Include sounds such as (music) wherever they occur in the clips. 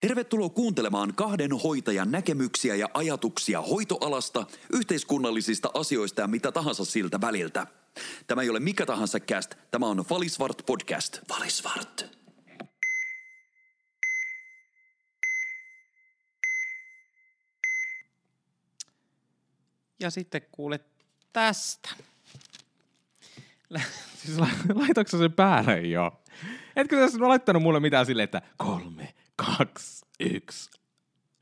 Tervetuloa kuuntelemaan kahden hoitajan näkemyksiä ja ajatuksia hoitoalasta, yhteiskunnallisista asioista ja mitä tahansa siltä väliltä. Tämä ei ole mikä tahansa cast, tämä on Valisvart podcast. Valisvart. Ja sitten kuulet tästä. Siis la- sen päälle jo? Etkö sä laittanut mulle mitään silleen, että kolme, kaksi, yksi.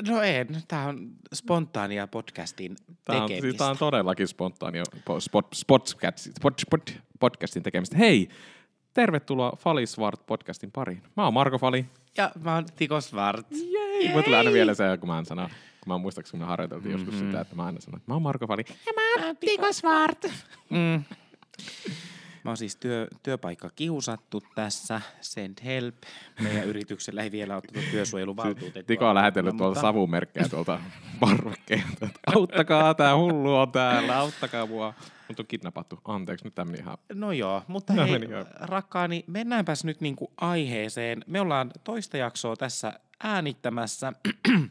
No en, tää on spontaania podcastin Tämä on, tekemistä. siis tää on todellakin spontaania po- spot, spot, spot, spot, podcastin tekemistä. Hei, tervetuloa Fali Svart podcastin pariin. Mä oon Marko Fali. Ja mä oon Tiko Svart. Jei. Mulla tulee aina vielä se, kun mä en sano. Kun mä muistaakseni me harjoiteltiin mm-hmm. Mhm. joskus sitä, että mä aina sanon, että mä oon Marko Fali. Ja mä oon Tiko Svart. Mm. Mä oon siis työ, työpaikka kiusattu tässä, Send Help. Meidän (laughs) yrityksellä ei vielä ole tuota työsuojeluvaltuutettua. Tiko on lähetellyt tuolta mutta- savumerkkejä tuolta (laughs) parvekkeelta. Auttakaa, tää hullu on täällä, auttakaa mua. Mut on kidnappattu. Anteeksi, nyt tämä ihan... No joo, mutta No hei, joo. rakkaani, mennäänpäs nyt niinku aiheeseen. Me ollaan toista jaksoa tässä äänittämässä,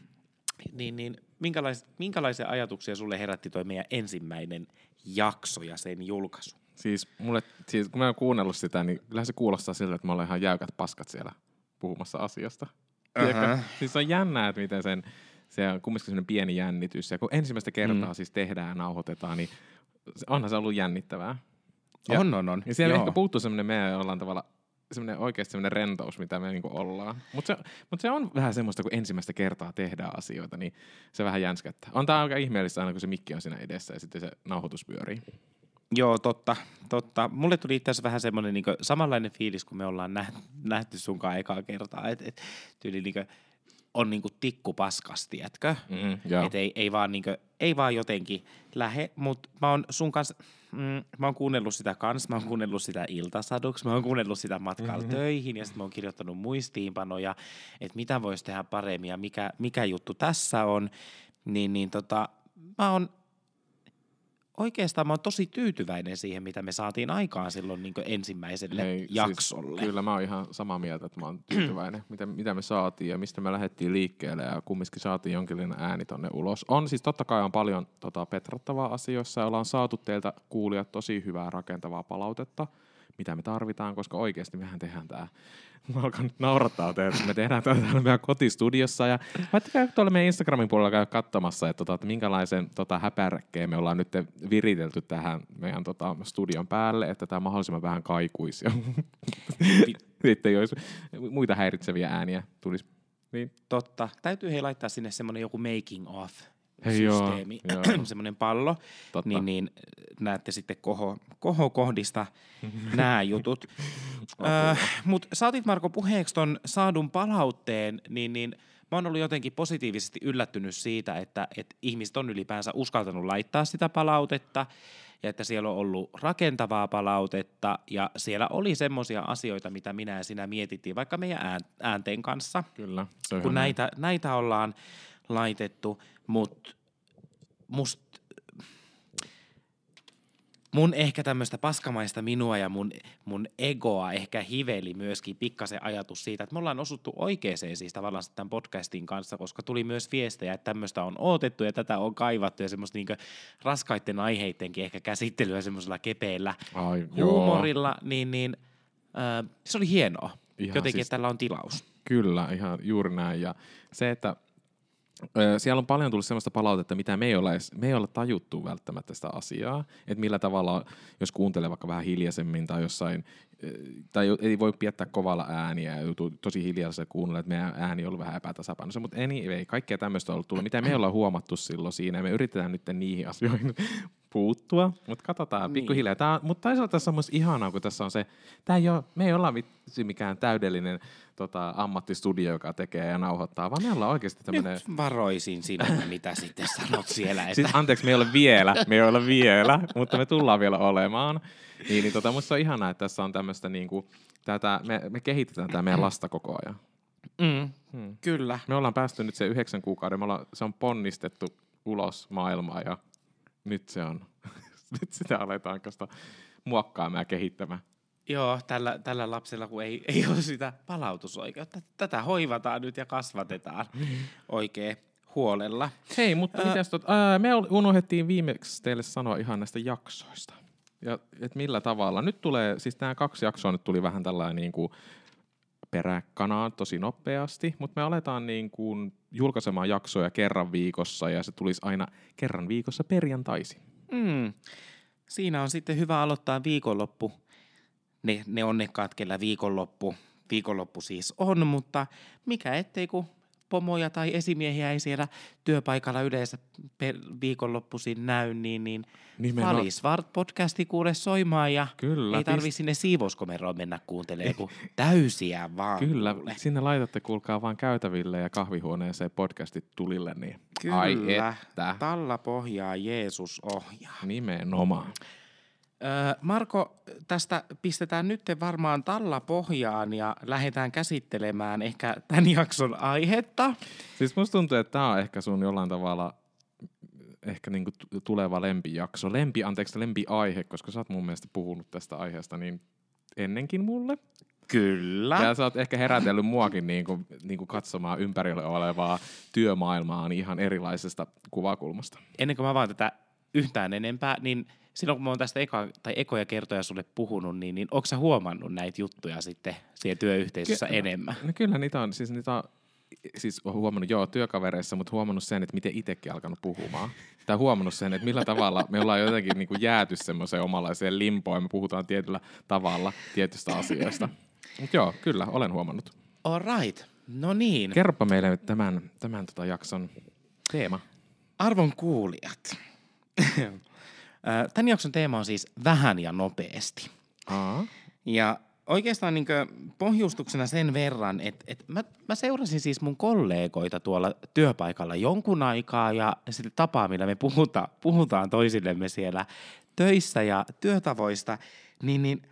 (clears throat) niin, niin minkälais, minkälaisia ajatuksia sulle herätti toi meidän ensimmäinen jakso ja sen julkaisu? Siis, mulle, siis kun mä oon kuunnellut sitä, niin kyllähän se kuulostaa siltä, että mä olen ihan jäykät paskat siellä puhumassa asiasta. Ähä. Siis on jännää, että miten sen, se on kumminkin sellainen pieni jännitys. Ja kun ensimmäistä kertaa Mm. siis tehdään ja nauhoitetaan, niin se- onhan se ollut jännittävää. Ja- Ja, on, on, on. Ja siellä Joo. ehkä puuttuu semmoinen meidän jollain tavalla semmoinen oikeasti semmoinen rentous, mitä me niinku ollaan. Mutta se, mut se on vähän semmoista, kun ensimmäistä kertaa tehdään asioita, niin se vähän jänskättää. On tää aika ihmeellistä aina, kun se mikki on siinä edessä ja sitten se nauhoitus pyörii. Joo, totta, totta. Mulle tuli itse asiassa vähän semmoinen niin samanlainen fiilis, kun me ollaan nähty, nähty sunkaan ekaa kertaa. Et, et, tyyli niin on niin tikku paskasti, etkö? Mm, joo. Et ei, ei, vaan niinku, ei vaan jotenkin lähe, mutta mä oon sun kanssa, mm, mä oon kuunnellut sitä kans, mä oon kuunnellut sitä iltasaduksi, mä oon kuunnellut sitä matkalla Mhm. mm-hmm. töihin ja sitten mä oon kirjoittanut muistiinpanoja, että mitä voisi tehdä paremmin ja mikä, mikä juttu tässä on, niin, niin tota, mä oon oikeastaan mä oon tosi tyytyväinen siihen, mitä me saatiin aikaan silloin niin ensimmäiselle Hei, jaksolle. Siis, kyllä mä oon ihan samaa mieltä, että mä oon (clears throat) tyytyväinen, mitä, mitä me saatiin ja mistä me lähdettiin liikkeelle ja kumminkin saatiin jonkinlainen ääni tonne ulos. On siis totta kai on paljon tota, petrattavaa asioissa ja ollaan saatu teiltä kuulijat tosi hyvää rakentavaa palautetta, mitä me tarvitaan, koska oikeasti mehän tehdään tää. (laughs) Mä alkan nyt naurattaa teitä, me tehdään tätä täällä meidän kotistudiossa ja käydä tuolla meidän Instagramin puolella käydä katsomassa, että, tota, että minkälaisen tota, häpäräkkeen me ollaan nyt viritelty tähän meidän tota, studion päälle, että tämä mahdollisimman vähän kaikuisi (laughs) sitten olisi muita häiritseviä ääniä tulisi. Niin. Totta. Täytyy hei laittaa sinne semmoinen joku making of Joo, systeemi, (clears throat) joo. semmoinen pallo, Totta. niin, niin näette sitten koho, kohokohdista (laughs) nämä jutut. äh, Mutta saatit Marko puheeksi ton saadun palautteen, niin, niin mä oon ollut jotenkin positiivisesti yllättynyt siitä, että, että ihmiset on ylipäänsä uskaltanut laittaa sitä palautetta ja että siellä on ollut rakentavaa palautetta ja siellä oli semmoisia asioita, mitä minä ja sinä mietittiin vaikka meidän ään- äänten kanssa Kyllä, kun näitä, näitä ollaan laitettu, mutta must, mun ehkä tämmöistä paskamaista minua ja mun, mun egoa ehkä hiveli myöskin pikkasen ajatus siitä, että me ollaan osuttu oikeeseen siis tavallaan tämän podcastin kanssa, koska tuli myös viestejä, että tämmöistä on odotettu ja tätä on kaivattu ja semmoista niinku raskaiden aiheittenkin ehkä käsittelyä semmoisella kepeillä Ai, joo. huumorilla, niin, niin äh, se oli hienoa. Ihan Jotenkin, siis- että tällä on tilaus. Kyllä, ihan juuri näin. Ja se, että siellä on paljon tullut sellaista palautetta, mitä me ei olla, edes, me ei olla tajuttu välttämättä sitä asiaa. Että millä tavalla, jos kuuntelee vaikka vähän hiljaisemmin tai jossain, tai ei voi piettää kovalla ääniä joutuu tosi hiljaisella kuunnella, että meidän ääni on ollut vähän epätasapainossa. Mutta anyway, kaikkea tämmöistä on ollut tullut, mitä me ollaan huomattu silloin siinä. Ja me yritetään nyt niihin asioihin puuttua, mutta katsotaan Niin. pikkuhiljaa. Tää, mutta toisaalta tässä on myös ihanaa, kun tässä on se, tää ei ole, me ei olla vitsi mikään täydellinen tota, ammattistudio, joka tekee ja nauhoittaa, vaan me ollaan oikeasti tämmöinen... Nyt varoisin sinua, mitä sitten sanot siellä. Että... Siis, anteeksi, me ei ole vielä, me ei ole vielä, mutta me tullaan vielä olemaan. Niin, niin tota, musta on ihanaa, että tässä on tämmöistä niinku, tätä, me, me kehitetään tämä meidän lasta koko ajan. Mm, Hmm. kyllä. Me ollaan päästy nyt se yhdeksän kuukauden, me ollaan, se on ponnistettu ulos maailmaa ja nyt se on, (laughs) nyt sitä aletaan kanssa muokkaamaan ja kehittämään. Joo, tällä, tällä lapsella kun ei, ei ole sitä palautusoikeutta. Tätä hoivataan nyt ja kasvatetaan oikein huolella. Hei, mutta Ää- mitäs tot, ää, me unohdettiin viimeksi teille sanoa ihan näistä jaksoista. Ja et millä tavalla. Nyt tulee, siis nämä kaksi jaksoa nyt tuli vähän tällainen niin kuin peräkanaan tosi nopeasti, mutta me aletaan niin kuin julkaisemaan jaksoja kerran viikossa ja se tulisi aina kerran viikossa perjantaisin. Mm. Siinä on sitten hyvä aloittaa viikonloppu. Ne, ne onnekkaat, kellä viikonloppu, viikonloppu siis on, mutta mikä ettei kun pomoja tai esimiehiä ei siellä työpaikalla yleensä viikonloppuisin näy, niin, niin Nimenomaan. Svart podcasti kuule soimaan ja Kyllä, ei tarvi pist- sinne siivouskomeroon mennä kuuntelemaan, kun täysiä vaan Kyllä, kuule. sinne laitatte kuulkaa vaan käytäville ja kahvihuoneeseen podcastit tulille, niin Kyllä, ai että, talla pohjaa Jeesus ohjaa. nimenomaan. Marko, tästä pistetään nyt varmaan talla pohjaan ja lähdetään käsittelemään ehkä tämän jakson aihetta. Siis musta tuntuu, että tää on ehkä sun jollain tavalla ehkä niinku tuleva lempijakso. Lempi, anteeksi, lempiaihe, koska sä oot mun mielestä puhunut tästä aiheesta niin ennenkin mulle. Kyllä. Ja sä oot ehkä herätellyt muakin niinku, niinku katsomaan ympärillä olevaa työmaailmaa niin ihan erilaisesta kuvakulmasta. Ennen kuin mä vaan tätä yhtään enempää, niin silloin kun mä oon tästä eka, tai ekoja kertoja sulle puhunut, niin, niin onko sä huomannut näitä juttuja sitten siellä työyhteisössä Ky- enemmän? No kyllä niitä on, siis niitä on, siis on huomannut joo työkavereissa, mutta huomannut sen, että miten itsekin alkanut puhumaan. Tai huomannut sen, että millä tavalla me ollaan jotenkin niin kuin jääty semmoiseen omanlaiseen limpoon ja me puhutaan tietyllä tavalla tietystä asioista. Mutta joo, kyllä, olen huomannut. All right. No niin. Kerropa meille nyt tämän, tämän tota jakson teema. Arvon kuulijat. Tämän jakson teema on siis vähän ja nopeasti. Aa. Ja oikeastaan niin pohjustuksena sen verran, että, että mä, mä seurasin siis mun kollegoita tuolla työpaikalla jonkun aikaa ja sitten tapaa, millä me puhuta, puhutaan toisillemme siellä töissä ja työtavoista, niin, niin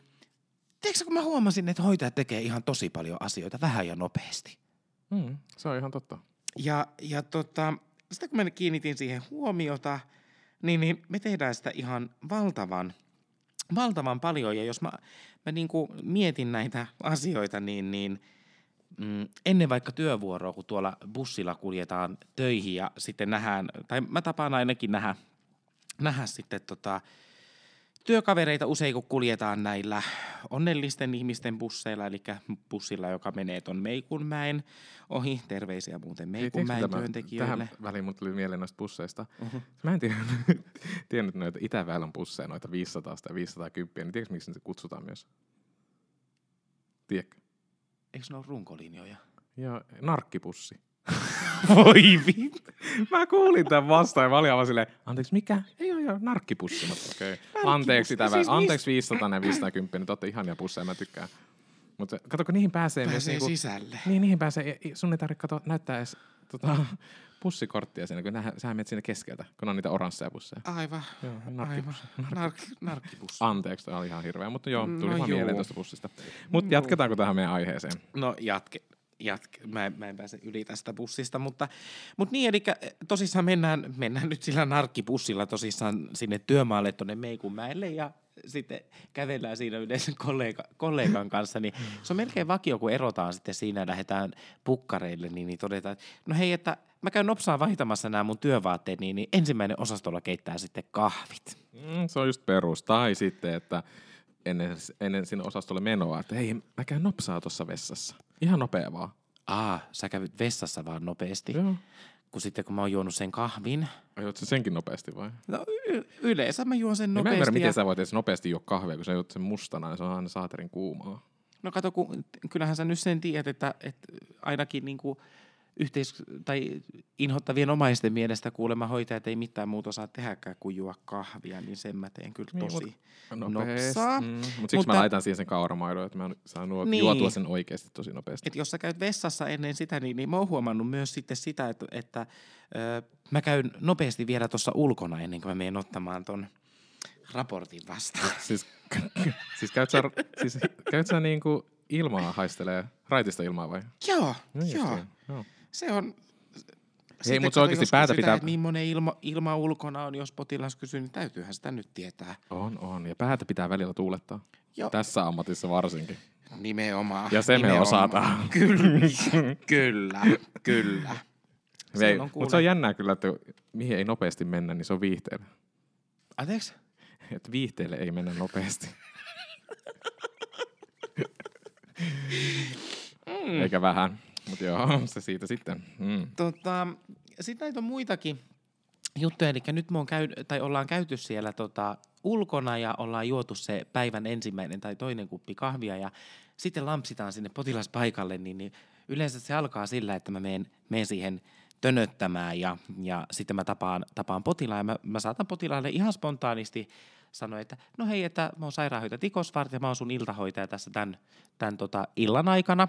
tiedätkö, kun mä huomasin, että hoitajat tekee ihan tosi paljon asioita vähän ja nopeasti. Mm, se on ihan totta. Ja, ja tota, sitten kun mä kiinnitin siihen huomiota, niin, niin me tehdään sitä ihan valtavan, valtavan paljon. Ja jos mä, mä niin kuin mietin näitä asioita, niin, niin mm, ennen vaikka työvuoroa, kun tuolla bussilla kuljetaan töihin ja sitten nähdään, tai mä tapaan ainakin nähdä, nähdä sitten tota, työkavereita usein, kun kuljetaan näillä onnellisten ihmisten busseilla, eli bussilla, joka menee ton Meikunmäen ohi. Terveisiä muuten Meikunmäen tämä- työntekijöille. Tähän väliin mut tuli mieleen noista busseista. Mhm. Mä en tiedä, (laughs) tiennyt noita Itäväylän busseja, noita 500 ja 510, niin tiedätkö miksi se kutsutaan myös? Tiedätkö? Eikö ne ole runkolinjoja? Joo, narkkipussi. (laughs) Voi vittu. Mä kuulin tämän vastaan ja mä olin aivan silleen, anteeksi mikä? Ei ole joo, narkkipussi. Okei. Okay. Anteeksi, sitä, Siis siis anteeksi 500 ja 510, niin te ootte ihania busseja, mä tykkään. Mutta kato, kun niihin pääsee, myös Pääsee niinku, sisälle. niin, niihin pääsee, sun ei tarvitse kato, näyttää edes tota, bussikorttia siinä, kun nää, sä menet sinne keskeltä, kun on niitä oransseja busseja. Aivan. Joo, Aivan. narkkipussi. Nark, narkkipussi. Anteeksi, toi oli ihan hirveä, mutta joo, tuli No no vaan mieleen tuosta bussista. Mutta jatketaanko tähän meidän aiheeseen? No jatke, jatke. Mä, en, mä en pääse yli tästä bussista, mutta, mutta niin, eli tosissaan mennään, mennään nyt sillä narkkibussilla tosissaan sinne työmaalle tuonne Meikunmäelle ja sitten kävellään siinä yleensä kollega, kollegan kanssa, niin se on melkein vakio, kun erotaan sitten siinä ja lähdetään pukkareille, niin, niin todetaan, että no hei, että mä käyn nopsaan vaihtamassa nämä mun työvaatteet, niin, niin ensimmäinen osastolla keittää sitten kahvit. Mm, se on just perus. Tai sitten, että ennen, ennen sinne osastolle menoa, että hei, mä käyn nopsaa tuossa vessassa. Ihan nopea vaan. Aa, sä kävit vessassa vaan nopeasti, Joo. kun sitten kun mä oon juonut sen kahvin, sä senkin nopeasti vai? No y- yleensä mä juon sen No, mä en nopeasti. ymmärrä, ja... miten sä voit edes nopeasti juo kahvia, kun sä juot sen mustana, niin se on aina saaterin kuumaa. No kato, kun, kyllähän sä nyt sen tiedät, että, että ainakin niinku yhteis- tai inhottavien omaisten mielestä kuulemma hoitajat ei mitään muuta osaa tehdäkään kuin juo kahvia, niin sen mä teen kyllä Niin, tosi Nopeasti. nopsaa. Mm, mutta siksi Mutta- mä laitan siihen sen kauramaidon, että mä saan nuo, Niin. niin. juotua sen oikeasti tosi nopeasti. Et jos sä käyt vessassa ennen sitä, niin, niin mä oon huomannut myös sitten sitä, että, että ö, mä käyn nopeasti vielä tuossa ulkona ennen kuin mä menen ottamaan ton raportin vastaan. Siis, siis käyt sä, siis, käyt sä niinku ilmaa haistelee, raitista ilmaa vai? joo, No joo. niin, joo. Se on... Hei, Sitten mut se kato, oikeesti jos päätä kysytään, pitää- Että millainen ilma, ilma ulkona on, jos potilas kysyy, niin täytyyhän sitä nyt tietää. On, on. Ja päätä pitää välillä tuulettaa. Joo. Tässä ammatissa varsinkin. Nimenomaan. Ja se me nimenomaan. osataan. (laughs) Kyllä, kyllä, kyllä. Se Ei, on mutta se on jännää kyllä, että mihin ei nopeasti mennä, niin se on viihteelle. Anteeksi? Että viihteelle ei mennä nopeasti. (laughs) Mm. Eikä vähän. Mutta joo, (laughs) se siitä sitten. Mm. Tota, sitten näitä on muitakin juttuja, eli nyt me on käy, tai ollaan käyty siellä tota, ulkona ja ollaan juotu se päivän ensimmäinen tai toinen kuppi kahvia ja sitten lampsitaan sinne potilaspaikalle, niin, niin yleensä se alkaa sillä, että mä menen, menen siihen tönöttämään ja, ja sitten mä tapaan, tapaan potilaan ja mä, mä saatan potilaalle ihan spontaanisti sanoa, että no hei, että mä oon sairaanhoitaja Tikosvart ja mä oon sun iltahoitaja tässä tämän, tämän tota, illan aikana.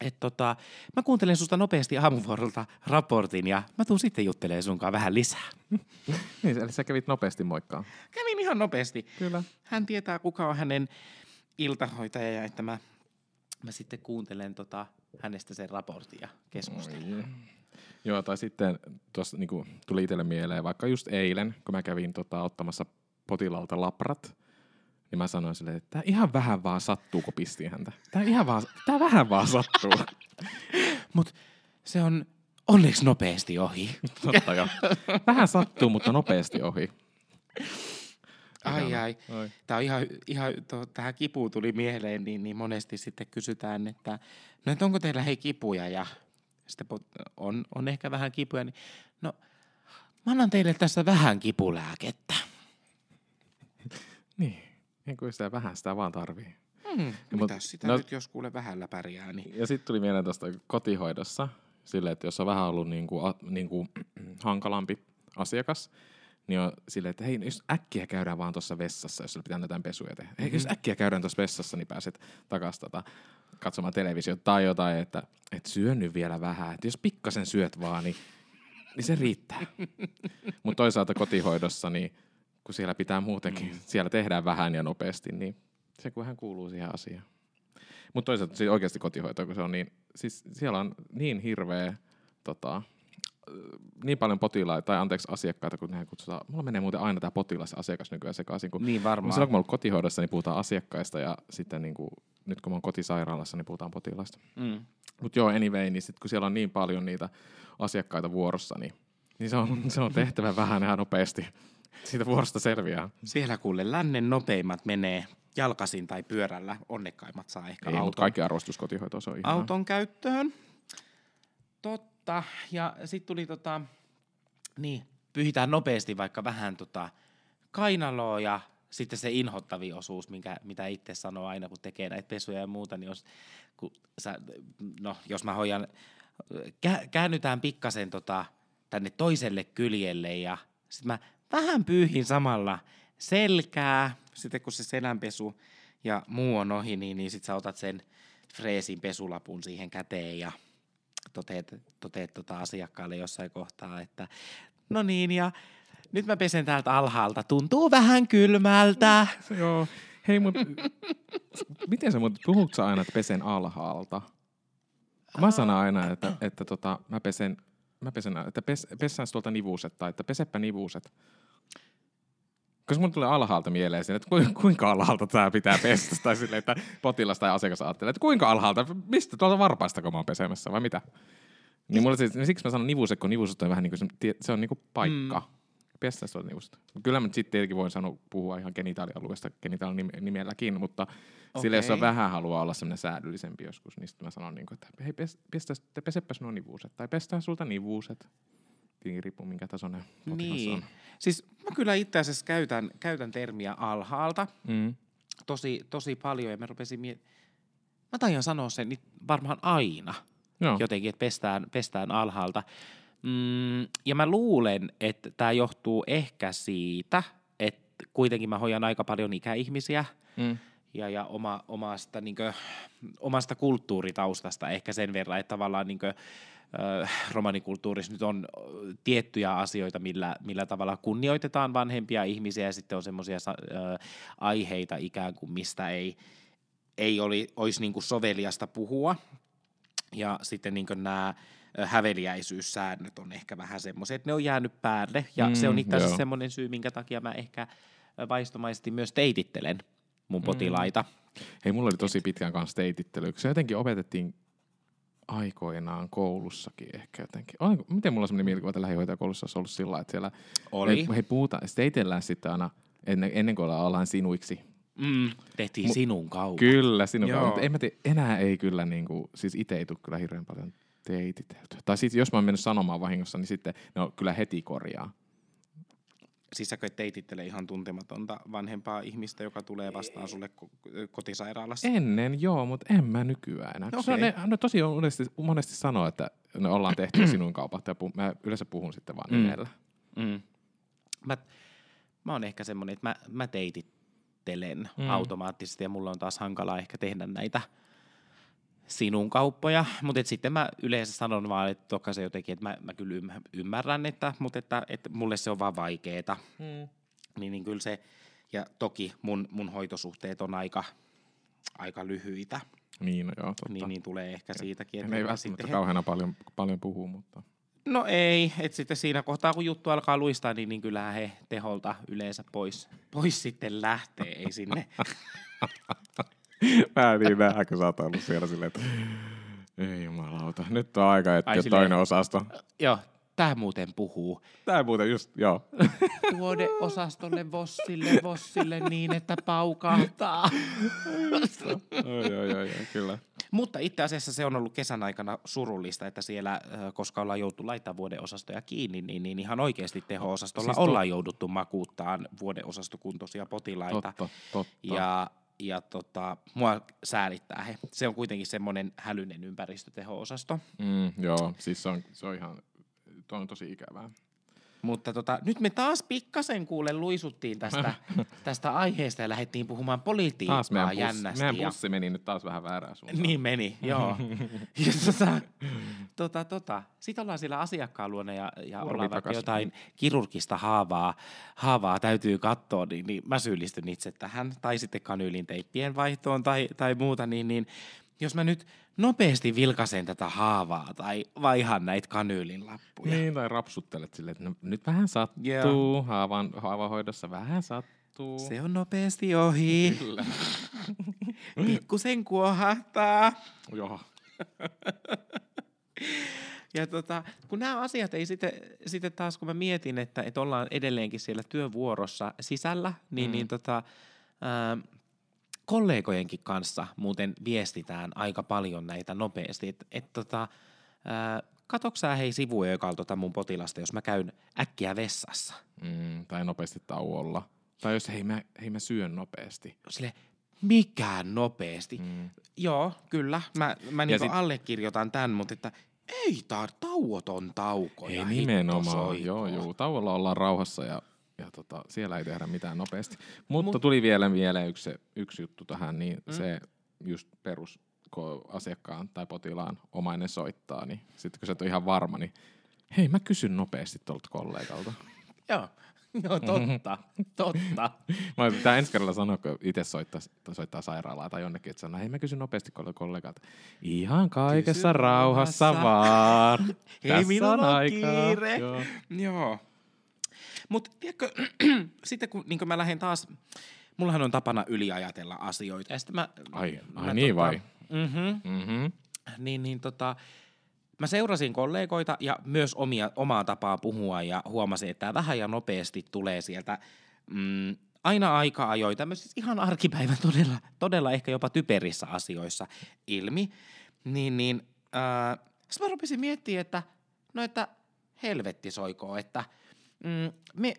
Et tota, mä kuuntelen susta nopeasti aamuvuorolta raportin ja mä tuun sitten juttelemaan sunkaan vähän lisää. (laughs) Niin, eli sä kävit nopeasti moikkaan. Kävin ihan nopeasti. Kyllä. Hän tietää, kuka on hänen iltahoitaja ja että mä, mä sitten kuuntelen tota, hänestä sen raportin ja keskustelen. Joo, tai sitten tuossa niinku, tuli itselle mieleen, vaikka just eilen, kun mä kävin tota, ottamassa potilaalta labrat, niin mä sanoin silleen, että tää ihan vähän vaan sattuu, kun pistin häntä. Tää ihan vaan, tää vähän vaan sattuu. (laughs) Mut se on onneksi nopeasti ohi. Totta jo. Vähän sattuu, mutta nopeasti ohi. Ai ai. Oi. Tämä on ihan, ihan to, tähän kipuun tuli mieleen, niin, niin monesti sitten kysytään, että no et onko teillä hei kipuja ja sitten on, on ehkä vähän kipuja, niin no mä annan teille tässä vähän kipulääkettä. Niin. Niin kuin sitä vähän sitä vaan tarvii. Hmm, mitäs sitä no- no, nyt jos kuule vähällä pärjää, niin Ja sitten tuli mieleen tuosta kotihoidossa, sille, että jos on vähän ollut niinku, a, niinku, (clears throat) hankalampi asiakas, niin on silleen, että hei, jos äkkiä käydään vaan tuossa vessassa, jos sulla pitää jotain pesuja tehdä. Hei, jos äkkiä käydään tuossa vessassa, niin pääset takaisin tota, katsomaan televisiota tai jotain, että et syö nyt vielä vähän. Että jos pikkasen syöt vaan, niin, niin se riittää. (laughs) Mutta toisaalta kotihoidossa, niin kun siellä pitää muutenkin, mm. siellä tehdään vähän ja nopeasti, niin se kun vähän kuuluu siihen asiaan. Mutta toisaalta siis oikeasti kotihoito, kun se on niin, siis siellä on niin hirveä, tota, niin paljon potilaita, tai anteeksi asiakkaita, kun nehän kutsutaan. Mulla menee muuten aina tämä potilas ja asiakas nykyään sekaisin, kun niin varmaan. Silloin kun mä oon ollut kotihoidossa, niin puhutaan asiakkaista ja sitten niin kuin, nyt kun mä oon kotisairaalassa, niin puhutaan potilaista. Mm. Mutta joo, anyway, niin sitten kun siellä on niin paljon niitä asiakkaita vuorossa, niin, niin se, on, se on tehtävä (laughs) vähän ja nopeasti. Siitä vuorosta selviää. Siellä kuule lännen nopeimmat menee jalkasin tai pyörällä, onnekkaimmat saa ehkä Ei, mutta auton. kaikki arvostus kotihoitoon, se on ihan auton käyttöön. Totta. Ja sitten tuli tota, niin, pyhitään nopeasti vaikka vähän tota kainaloa ja sitten se inhottavi osuus, minkä, mitä itse sanoo aina, kun tekee näitä pesuja ja muuta, niin jos, kun sä, no, jos mä hoidan, kä, käännytään pikkasen tota, tänne toiselle kyljelle ja sitten mä vähän pyyhin samalla selkää, sitten kun se selänpesu ja muu on ohi, niin, niin sitten sä otat sen freesin pesulapun siihen käteen ja toteet, toteet tota asiakkaalle jossain kohtaa, että no niin ja nyt mä pesen täältä alhaalta, tuntuu vähän kylmältä. (laughs) Joo. Hei, mutta miten sä, mut puhutko aina, että pesen alhaalta? Mä sanon aina, että, että tota, mä pesen, mä pesen että pes, pessään tuolta nivuset, tai että pesepä nivuset. Koska mun tulee alhaalta mieleen siinä, että ku- kuinka alhaalta tämä pitää pestä, tai silleen, että potilas tai asiakas ajattelee, että kuinka alhaalta, mistä tuolta varpaista, kun mä oon pesemässä, vai mitä? Niin mulla siis, niin siksi mä sanon nivuset, kun nivuset on vähän niin kuin, se, se on niin kuin paikka. Mm. Pestään tuolta nivuset. Kyllä mä sitten tietenkin voin sanoa, puhua ihan genitaalialueesta genitaalinim- nimelläkin, mutta okay. sille jos on vähän haluaa olla semmoinen säädyllisempi joskus, niin sitten mä sanon, niin kuin, että hei, pes, pestä, pesepäs nuo nivuset, tai pestään sulta nivuset. Tietenkin riippuu minkä tasoinen potilas Niin. on. Siis mä kyllä itse asiassa käytän, käytän termiä alhaalta Mm. tosi, tosi paljon ja mä rupesin miet... Mä taian sanoa sen varmaan aina Joo. jotenkin, että pestään, pestään alhaalta. Mm, ja mä luulen, että tämä johtuu ehkä siitä, että kuitenkin mä hoidan aika paljon ikäihmisiä Mm. ja, ja oma, omasta, niinkö, omasta kulttuuritaustasta ehkä sen verran, että tavallaan niinkö, ö, romanikulttuurissa nyt on tiettyjä asioita, millä, millä tavalla kunnioitetaan vanhempia ihmisiä ja sitten on semmoisia aiheita ikään kuin, mistä ei, ei oli, olisi niin kuin soveliasta puhua. Ja sitten niin nämä häveliäisyyssäännöt on ehkä vähän semmoiset, että ne on jäänyt päälle. Ja mm, se on Mm, itse asiassa semmoinen syy, minkä takia mä ehkä vaistomaisesti myös teitittelen mun potilaita. Hei, mulla oli tosi pitkään kanssa teitittely, se jotenkin opetettiin aikoinaan koulussakin ehkä jotenkin. Oliko, miten mulla on sellainen mielikuva, että lähihoitajakoulussa olisi ollut sillä että siellä Oli. He, he puhutaan, steitellään sitten aina ennen, ennen kuin ollaan sinuiksi. Mm, tehtiin Mu- sinun kaupan. Kyllä, sinun kanssa. Mutta en mä enää ei kyllä, niin kuin, siis itse ei tule kyllä hirveän paljon teititeltyä. Tai sitten jos mä oon mennyt sanomaan vahingossa, niin sitten ne on kyllä heti korjaa. Siis et teitittele ihan tuntematonta vanhempaa ihmistä, joka tulee vastaan sulle ko- kotisairaalassa? Ennen joo, mutta en mä nykyään enää. Okay. Okei. Ne, no tosi on monesti, monesti sanoo, että ne ollaan tehty (clears throat) sinun kaupat ja puh, mä yleensä puhun sitten vaan Mm. nimellä. Mm. Mä, mä oon ehkä semmonen, että mä, mä teitittelen mm. automaattisesti ja mulla on taas hankalaa ehkä tehdä näitä sinun kauppoja, mutta sitten mä yleensä sanon vaan, että toka se jotenkin, että mä, mä kyllä ymmär- ymmärrän, että, mutta että, että mulle se on vaan vaikeeta. Mm. Niin, niin kyllä se, ja toki mun, mun hoitosuhteet on aika, aika lyhyitä, Niin, no joo, totta. niin, niin tulee ehkä siitäkin. Ja Että ne ei mä välttämättä sitten- kauheana paljon, paljon puhu, mutta... No ei, että sitten siinä kohtaa kun juttu alkaa luistaa, niin, niin kyllähän he teholta yleensä pois, pois sitten lähtee, ei sinne. (laughs) Mä niin nähdä, kun sä oot ollut siellä silleen, että ei jumalauta. Nyt on aika, että Ai silleen- toinen osasto. Joo, tää muuten puhuu. Tää muuten just, joo. (laughs) Vuodeosastolle Vossille, Vossille niin, että paukahtaa. oi, oi, oi, oi, kyllä. Mutta itse asiassa se on ollut kesän aikana surullista, että siellä, koska ollaan jouduttu laittaa vuodeosastoja kiinni, niin, niin ihan oikeasti teho-osastolla Siis siis to- ollaan jouduttu makuuttaan vuodeosastokuntoisia potilaita. Totta, totta. Ja, ja tota, mua säälittää he. Se on kuitenkin semmoinen hälyinen ympäristöteho-osasto. Mm, joo, siis se on, se on ihan, on tosi ikävää. Mutta tota, nyt me taas pikkasen kuule luisuttiin tästä, (laughs) tästä aiheesta ja lähdettiin puhumaan politiikkaa Taas meidän, bus, jännästi. meidän ja- bussi meni nyt taas vähän väärään suuntaan. Niin meni, joo. (laughs) ja tota, tota, tota. Sitten ollaan siellä asiakkaan luona ja, ja ollaan vaikka jotain kirurgista haavaa, haavaa täytyy katsoa, niin, niin mä syyllistyn itse tähän. Tai sitten kanyylin teippien vaihtoon tai, tai muuta, niin, niin jos mä nyt nopeasti vilkasen tätä haavaa tai vaihan näitä kanyylin lappuja. Niin, tai rapsuttelet silleen, että no, nyt vähän sattuu, haavan, haavahoidossa vähän sattuu. Se on nopeasti ohi. Kyllä. (laughs) Pikkusen kuohahtaa. Joo. Ja tota, kun nämä asiat ei sitten, sitten taas, kun mä mietin, että, että ollaan edelleenkin siellä työvuorossa sisällä, niin, mm. niin tota, ää, kollegojenkin kanssa muuten viestitään aika paljon näitä nopeasti. Että et, tota, ää, katoksa sä hei sivuökalta tota mun potilasta, jos mä käyn äkkiä vessassa. Mm, tai nopeasti tauolla. Tai jos hei mä, hei mä syön nopeasti. Sille mikään nopeasti. Mm. Joo, kyllä. Mä, mä niinku sit- allekirjoitan tämän, mutta että ei tar tauoton tauko. Ei nimenomaan. Joo, joo. Tauolla ollaan rauhassa ja, ja tota, siellä ei tehdä mitään nopeasti. Mutta Mut- tuli vielä mieleen yksi, yksi juttu tähän, niin Mm. se just perus, kun asiakkaan tai potilaan omainen soittaa, niin sitten kun sä et ole ihan varma, niin hei mä kysyn nopeasti tuolta kollegalta. (laughs) Joo, joo totta, totta. (laughs) Mä tämä ensi kerralla sanoa, kun itse soittaa, soittaa sairaalaa tai jonnekin, että sanoo, hei mä kysyn nopeasti kol- kollegalta. Ihan kaikessa Kysy rauhassa rauhassa. vaan. (laughs) Hei, Tässä minulla on aikaa. kiire. Joo. Joo. Mutta tiedätkö, (clears throat) sitten kun niin mä lähden taas, mullahan on tapana yliajatella asioita. Ja mä, Ai, mä ai niin vai? Mm-hmm, Mm-hmm. niin, niin tota, mä seurasin kollegoita ja myös omia, omaa tapaa puhua ja huomasin, että vähän ja nopeasti tulee sieltä mm, aina aika ajoin tämmöisissä ihan arkipäivän todella, todella ehkä jopa typerissä asioissa ilmi. Niin, niin äh, sitten mä rupesin miettimään, että no että helvetti soikoo, että mm, me,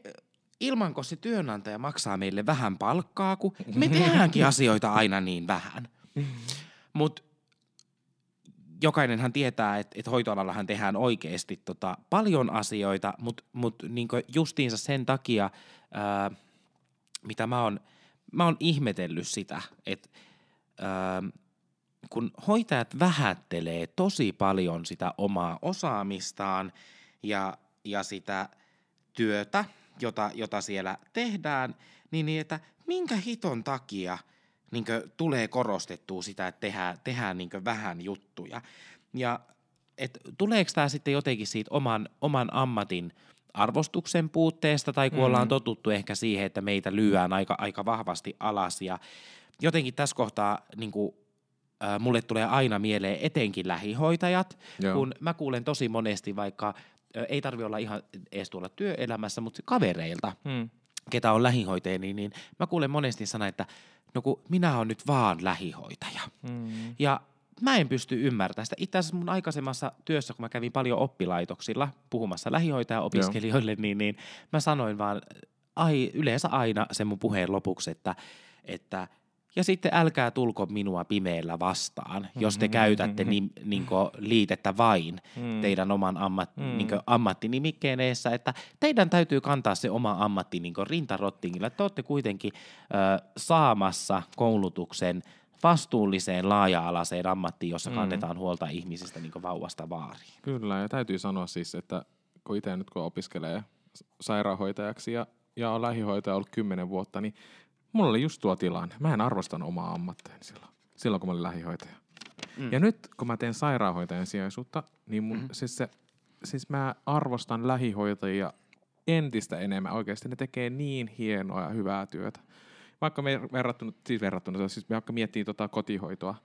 ilmanko se työnantaja maksaa meille vähän palkkaa, kun me tehdäänkin (laughs) asioita aina niin vähän. Mutta jokainenhan tietää, että, että hoitoalallahan tehdään oikeasti tota, paljon asioita, mutta mut, niinku justiinsa sen takia, ää, mitä mä oon, mä oon ihmetellyt sitä, että kun hoitajat vähättelee tosi paljon sitä omaa osaamistaan ja, ja sitä työtä, jota, jota siellä tehdään, niin, niin että minkä hiton takia niin tulee korostettua sitä, että tehdään, tehdään niin vähän juttuja. Ja et tuleeko tämä sitten jotenkin siitä oman, oman ammatin arvostuksen puutteesta tai kun mm. ollaan totuttu ehkä siihen, että meitä lyöään aika, aika vahvasti alas ja jotenkin tässä kohtaa niin kuin, äh, mulle tulee aina mieleen etenkin lähihoitajat, Joo. kun mä kuulen tosi monesti vaikka, ei tarvi olla ihan edes tuolla työelämässä, mutta kavereilta, Mm. ketä on lähihoitajia, niin, niin mä kuulen monesti sana, että no kun minä olen nyt vaan lähihoitaja. Mm. Ja mä en pysty ymmärtämään sitä. Itse asiassa mun aikaisemmassa työssä, kun mä kävin paljon oppilaitoksilla puhumassa lähihoitaja-opiskelijoille, niin, niin mä sanoin vaan ai, yleensä aina sen mun puheen lopuksi, että, että ja sitten älkää tulko minua pimeällä vastaan, jos te käytätte ni, niin liitettä vain Mm. teidän oman ammat, Mm. niin ammattinimikkeen eessä, että teidän täytyy kantaa se oma ammatti niin rintarottingilla. Te olette kuitenkin ö, saamassa koulutuksen vastuulliseen laaja-alaiseen ammattiin, jossa Mm. kannetaan huolta ihmisistä niin vauvasta vaariin. Kyllä, ja täytyy sanoa siis, että kun itse nyt kun opiskelee sairaanhoitajaksi ja, ja on lähihoitaja ollut kymmenen vuotta, niin mulla oli just tuo tilanne. Mä en arvostanut omaa ammattiani silloin, silloin kun mä olin lähihoitaja. Mm. Ja nyt kun mä teen sairaanhoitajan sijaisuutta, niin mun, mm. siis, se, siis mä arvostan lähihoitajia entistä enemmän. Oikeasti ne tekee niin hienoa ja hyvää työtä. Vaikka me verrattuna, siis verrattuna, siis vaikka miettii tota kotihoitoa,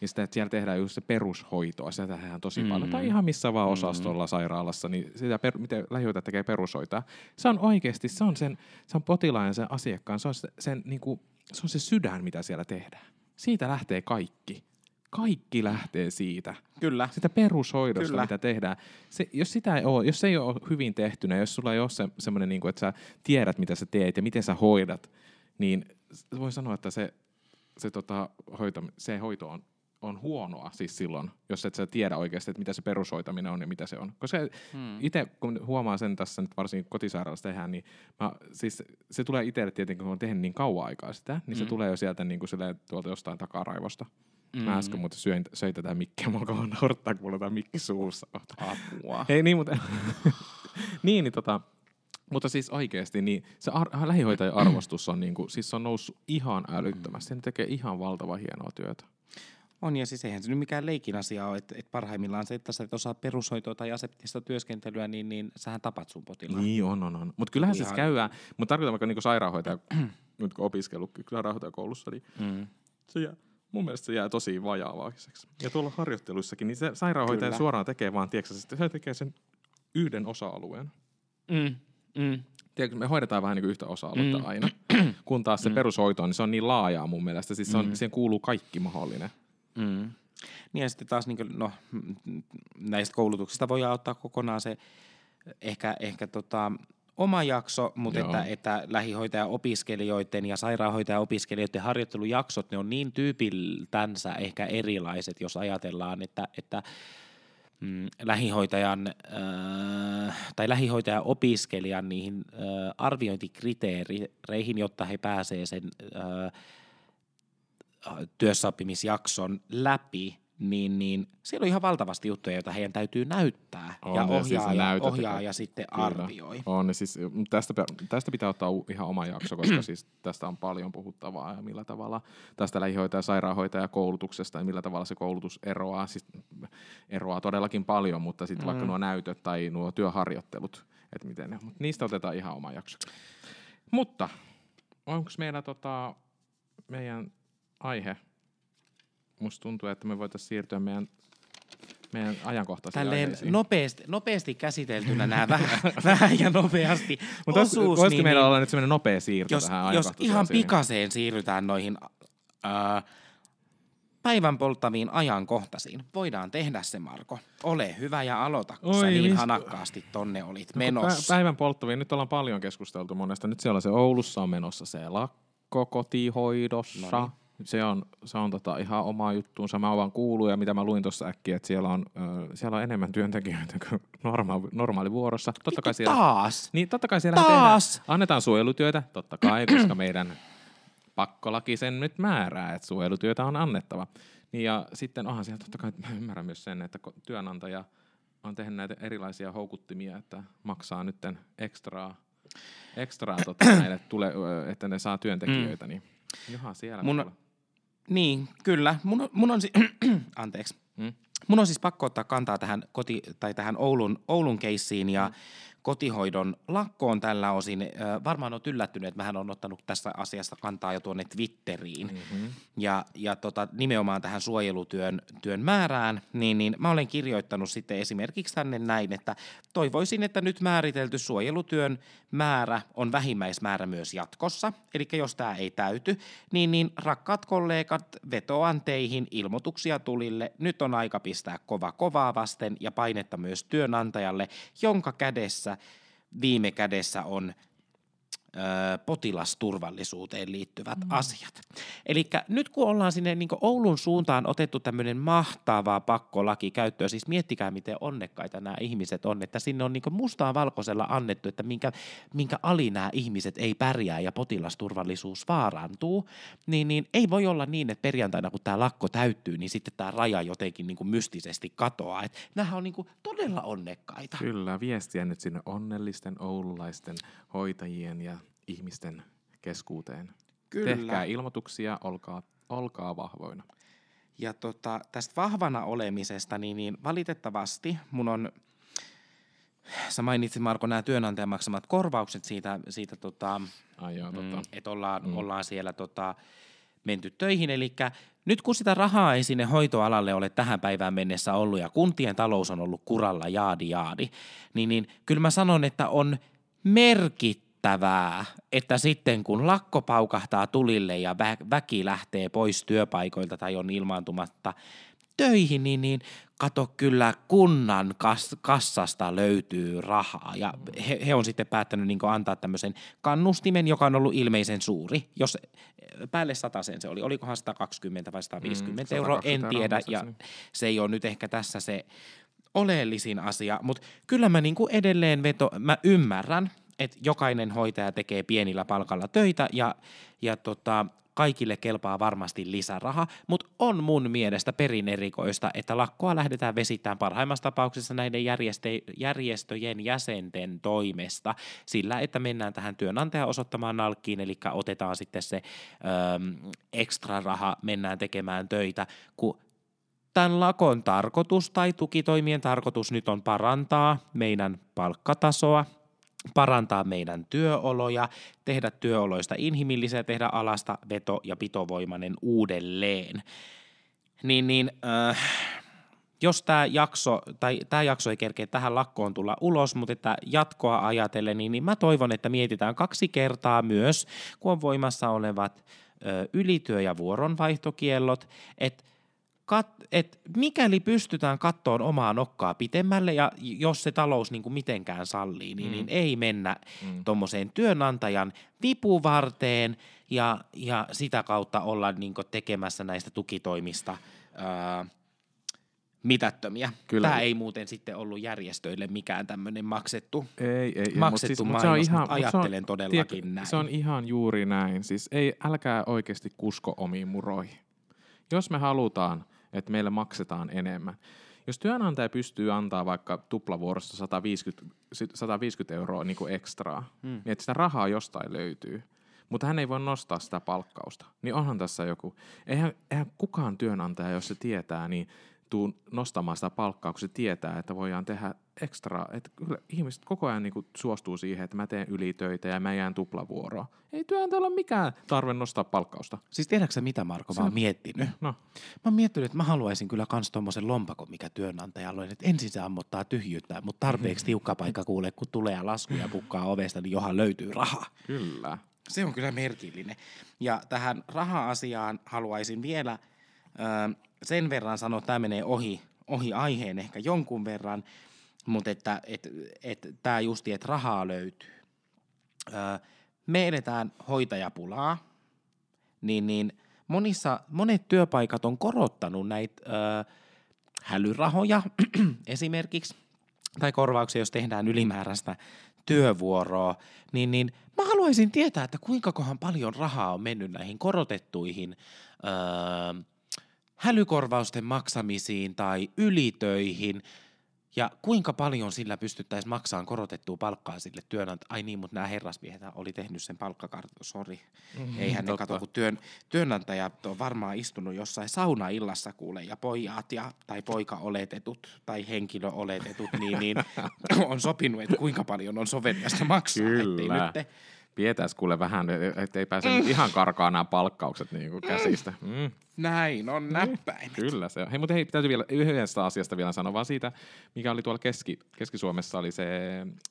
niin sitä, että siellä tehdään just se perushoitoa, sitä tehdään tosi mm. paljon, tai ihan missä vaan osastolla sairaalassa, niin sitä, per, miten lähihoitaja tekee perushoitoa, se on oikeasti, se on, sen, se on potilaan sen asiakkaan, se on, se, sen, niin kuin, se on se sydän, mitä siellä tehdään. Siitä lähtee kaikki. Kaikki lähtee siitä. Kyllä. Sitä perushoidosta, Kyllä. mitä tehdään. Se, jos, sitä ei ole, jos se ei ole hyvin tehtynä, jos sulla ei ole se, semmoinen, niin kuin, että sä tiedät, mitä sä teet ja miten sä hoidat, niin voi sanoa, että se, se, tota, hoito, se hoito on, on huonoa siis silloin, jos et sä tiedä oikeasti, että mitä se perushoitaminen on ja mitä se on. Koska hmm. itse, kun huomaa sen tässä nyt varsinkin kotisairaalassa tehdään, niin mä, siis se tulee itselle tietenkin, kun on tehnyt niin kauan aikaa sitä, niin se tulee jo sieltä niin kuin silleen, tuolta jostain takaraivosta. Mm. Mä äsken muuten syöin, söin tätä mikkiä, mä alkoin naurattaa, kun mulla on tää mikki suussa. Apua. (laughs) Ei niin, mutta, (laughs) niin, niin tota, mutta siis oikeasti, niin se ar- lähihoitajan arvostus on, niin kuin, siis se on noussut ihan älyttömästi. Ne tekee ihan valtavan hienoa työtä. On ja siis eihän se nyt mikään leikin asia ole, että, että parhaimmillaan se, että sä et osaa perushoitoa tai aseptista työskentelyä, niin, niin sähän tapat sun potilaan. Niin on, on, on. Mutta kyllähän Ihan- siis käydään, mutta tarkoitan vaikka niin sairaanhoitaja, (clears throat) nyt kun opiskellut sairaanhoitajakoulussa, niin Mm. se jää, mun mielestä se jää tosi vajaavaiseksi. Ja tuolla harjoittelussakin, niin se sairaanhoitaja Kyllä. suoraan tekee vaan, tiedätkö, se tekee sen yhden osa-alueen. Mm. Mm. Tiedätkö, me hoidetaan vähän niin kuin yhtä osa-aluetta Mm. aina, (clears throat) kun taas se mm. perushoito, niin se on niin laajaa mun mielestä. Siis se on, mm. siihen kuuluu kaikki mahdollinen. Mm. Niin ja sitten taas niin kuin, no, näistä koulutuksista voi ottaa kokonaan se ehkä, ehkä tota, oma jakso, mutta Joo. että, että lähihoitaja-opiskelijoiden ja sairaanhoitaja-opiskelijoiden harjoittelujaksot, ne on niin tyypiltänsä ehkä erilaiset, jos ajatellaan, että, että mm, lähihoitajan äh, tai lähihoitaja-opiskelijan niihin äh, arviointikriteereihin, jotta he pääsee sen äh, työssäoppimisjakson läpi, niin, niin siellä on ihan valtavasti juttuja, joita heidän täytyy näyttää On, ja ja siis ja ohjaaja kaikki. sitten Kyllä. arvioi. On, siis, mut tästä, tästä pitää ottaa ihan oma jakso, koska (clears throat) siis tästä on paljon puhuttavaa ja millä tavalla tästä lähihoitaja- sairaanhoitaja koulutuksesta ja millä tavalla se koulutus eroaa. Siis, eroaa todellakin paljon, mutta sitten mm. vaikka nuo näytöt tai nuo työharjoittelut, että miten ne, mut niistä otetaan ihan oma jakso. Mutta onko meillä tota, meidän aihe? Musta tuntuu, että me voitaisiin siirtyä meidän, meidän ajankohtaisiin Tälleen aiheisiin. nopeasti, nopeasti käsiteltynä nämä vähän, (laughs) vähän ja nopeasti Mutta osuus, voisiko niin, meillä niin, olla nyt semmoinen nopea siirto jos, tähän jos ihan pikaseen siirrytään noihin ää, päivän polttaviin ajankohtaisiin, voidaan tehdä se, Marko. Ole hyvä ja aloita, kun sä Oi, niin mistä- hanakkaasti tonne olit No, menossa. pä- Päivän polttaviin, nyt ollaan paljon keskusteltu monesta. Nyt siellä on se Oulussa on menossa se lakko kotihoidossa. Noniin. Se on, se on tota ihan oma juttuunsa. Mä vaan kuullut ja mitä mä luin tuossa äkkiä, että siellä on, ö, siellä on enemmän työntekijöitä kuin normaali, normaali vuorossa. Totta kai siellä, Taas! niin totta kai siellä Taas! tehdään, annetaan suojelutyötä, totta kai, koska meidän pakkolaki sen nyt määrää, että suojelutyötä on annettava. Niin ja sitten onhan siellä totta kai, mä ymmärrän myös sen, että työnantaja on tehnyt näitä erilaisia houkuttimia, että maksaa nytten ekstraa, ekstraa tota, (clears throat) näille, tule, että ne saa työntekijöitä, niin johan siellä. Mun-. Niin, kyllä. Mun, mun on si- (clears throat) Anteeksi. Mm. Mun on siis pakko ottaa kantaa tähän, koti, tai tähän Oulun, Oulun keissiin, ja kotihoidon lakkoon tällä osin. Varmaan on yllättynyt, että mähän on ottanut tässä asiassa kantaa jo tuonne Twitteriin. Mm-hmm. Ja, ja tota, nimenomaan tähän suojelutyön työn määrään, niin, niin mä olen kirjoittanut sitten esimerkiksi tänne näin, että toivoisin, että nyt määritelty suojelutyön määrä on vähimmäismäärä myös jatkossa. Eli jos tämä ei täyty, niin, niin rakkaat kollegat, vetoan teihin ilmoituksia tulille. Nyt on aika pistää kova kovaa vasten ja painetta myös työnantajalle, jonka kädessä viime kädessä on potilasturvallisuuteen liittyvät mm. asiat. Eli nyt kun ollaan sinne niin Oulun suuntaan otettu tämmöinen mahtava pakkolaki käyttöön, siis miettikää miten onnekkaita nämä ihmiset on, että sinne on niin mustaa valkoisella annettu, että minkä, minkä ali nämä ihmiset ei pärjää ja potilasturvallisuus vaarantuu, niin, niin ei voi olla niin, että perjantaina kun tämä lakko täyttyy, niin sitten tämä raja jotenkin niin mystisesti katoaa. Että nämä on niin todella onnekkaita. Kyllä, viestiä nyt sinne onnellisten oululaisten hoitajien ja ihmisten keskuuteen. Kyllä. Tehkää ilmoituksia, olkaa, olkaa vahvoina. Ja tota, tästä vahvana olemisesta, niin, niin valitettavasti mun on, sä mainitsit Marko nämä työnantajan maksamat korvaukset siitä, siitä tota, Ai joo, tota. mm, että ollaan, mm. ollaan siellä tota, menty töihin. Eli nyt kun sitä rahaa ei sinne hoitoalalle ole tähän päivään mennessä ollut ja kuntien talous on ollut kuralla jaadi jaadi, niin, niin kyllä mä sanon, että on merkittävä yllättävää, että sitten kun lakko paukahtaa tulille ja vä- väki lähtee pois työpaikoilta tai on ilmaantumatta töihin, niin, niin kato kyllä kunnan kas- kassasta löytyy rahaa. Ja he, he on sitten päättänyt niin antaa tämmöisen kannustimen, joka on ollut ilmeisen suuri. Jos päälle sen se oli, olikohan 120 vai 150 mm, euroa, en tiedä. Ja se ei ole nyt ehkä tässä se oleellisin asia, mutta kyllä mä niin kuin edelleen veto, mä ymmärrän, että jokainen hoitaja tekee pienillä palkalla töitä ja, ja tota, kaikille kelpaa varmasti lisäraha, mutta on mun mielestä perin erikoista, että lakkoa lähdetään vesittämään parhaimmassa tapauksessa näiden järjestöjen jäsenten toimesta sillä, että mennään tähän työnantajan osoittamaan nalkkiin, eli otetaan sitten se ö, ekstra raha, mennään tekemään töitä, kun tämän lakon tarkoitus tai tukitoimien tarkoitus nyt on parantaa meidän palkkatasoa, parantaa meidän työoloja, tehdä työoloista inhimillisiä, tehdä alasta veto- ja pitovoimainen uudelleen. Niin, niin äh, jos tämä jakso, tai tämä jakso ei kerkeä tähän lakkoon tulla ulos, mutta että jatkoa ajatellen, niin, niin mä toivon, että mietitään kaksi kertaa myös, kun on voimassa olevat ö, ylityö- ja vuoronvaihtokiellot, että kat, et mikäli pystytään kattoon omaa nokkaa pitemmälle ja jos se talous niin kuin mitenkään sallii, niin, mm. niin ei mennä mm. tuommoiseen työnantajan vipuvarteen ja, ja sitä kautta olla niin kuin tekemässä näistä tukitoimista ää, mitättömiä. Kyllä. Tämä ei muuten sitten ollut järjestöille mikään tämmöinen maksettu, ei, ei, maksettu mutta siis, mainos, se on ihan, ajattelen se on, todellakin tiedä, näin. Se on ihan juuri näin. Siis ei, älkää oikeasti kusko omiin muroihin. Jos me halutaan että meille maksetaan enemmän. Jos työnantaja pystyy antaa vaikka tuplavuorosta 150, 150 euroa niin kuin ekstraa, hmm. niin että sitä rahaa jostain löytyy, mutta hän ei voi nostaa sitä palkkausta, niin onhan tässä joku. Eihän, eihän kukaan työnantaja, jos se tietää, niin tuu nostamaan sitä palkkaa, kun se tietää, että voidaan tehdä ekstra. Että kyllä ihmiset koko ajan niin suostuu siihen, että mä teen ylitöitä ja mä jään tuplavuoroa. Ei työnantajalla ole mikään tarve nostaa palkkausta. Siis tiedätkö mitä Marko, mä oon miettinyt? No. Mä oon miettinyt, että mä haluaisin kyllä kans tommosen lompakon, mikä työnantajalla on. Että ensin se ammottaa tyhjyyttä, mutta tarpeeksi tiukka paikka kuulee, kun tulee ja lasku ja pukkaa ovesta, niin johan löytyy rahaa. Kyllä. Se on kyllä merkillinen. Ja tähän raha-asiaan haluaisin vielä sen verran sanoa, tämä menee ohi, ohi aiheen ehkä jonkun verran, mutta että et, et, tämä justi, että rahaa löytyy. Öö, me edetään hoitajapulaa, niin, niin monissa, monet työpaikat on korottanut näitä öö, hälyrahoja (clears throat) esimerkiksi, tai korvauksia, jos tehdään ylimääräistä työvuoroa, niin, niin mä haluaisin tietää, että kuinka kohan paljon rahaa on mennyt näihin korotettuihin öö, hälykorvausten maksamisiin tai ylitöihin. Ja kuinka paljon sillä pystyttäisiin maksamaan korotettua palkkaa sille työnantajalle? Ai niin, mutta nämä herrasmiehet oli tehnyt sen palkkakarton, sori. Mm, Eihän ne kato, kun työn, työnantajat on varmaan istunut jossain saunaillassa kuule, ja pojat ja, tai poika-oletetut tai henkilö-oletetut, niin, niin (laughs) on sopinut, että kuinka paljon on soveliasta maksaa. Kyllä. Ettei nyt te, Pidetään kuule vähän, ettei pääse mm. ihan karkaa nämä palkkaukset niin kuin käsistä. Mm. näin on näppäin. Kyllä se on. Hei, mutta hei, täytyy vielä yhdestä asiasta vielä sanoa, vaan siitä, mikä oli tuolla Keski, Keski-Suomessa, oli se,